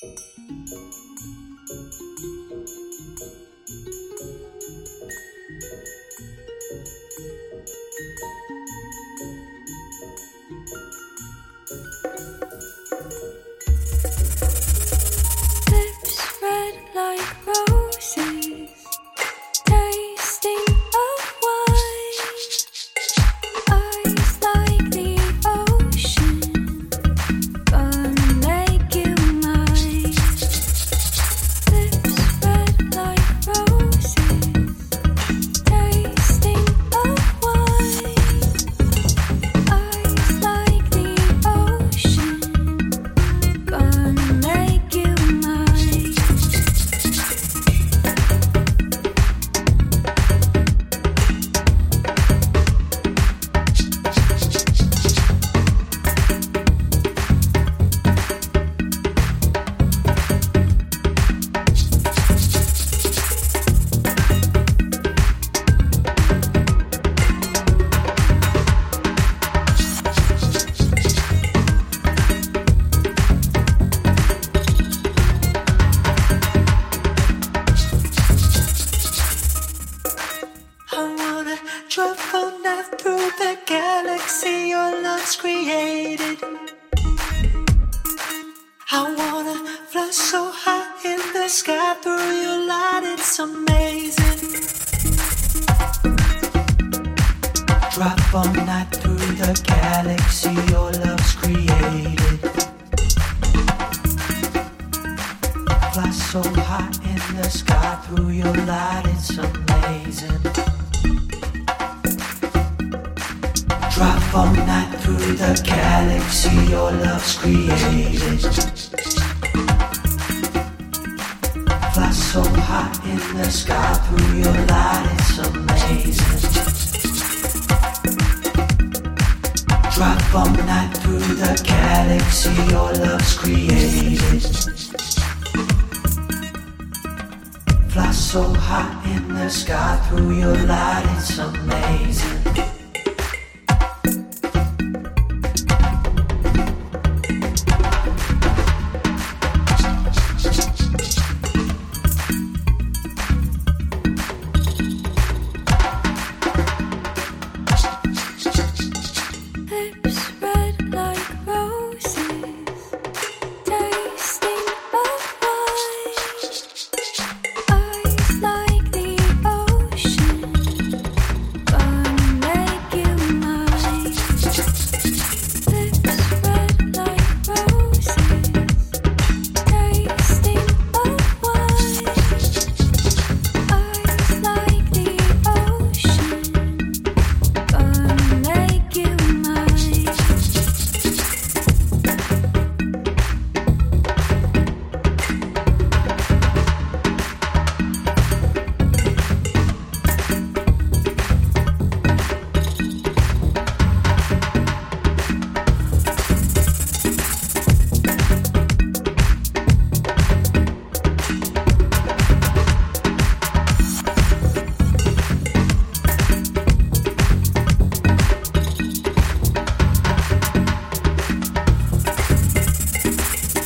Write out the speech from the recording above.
Música travel now through the galaxy your love's created. I wanna fly so high in the sky through your light, it's amazing. Drop all night through the galaxy your love's created. Fly so high in the sky through your light, it's amazing. drop from night through the galaxy your love's created. Fly so high in the sky through your light, it's amazing. Drop from night through the galaxy your love's created fly so high in the sky through your light, it's amazing.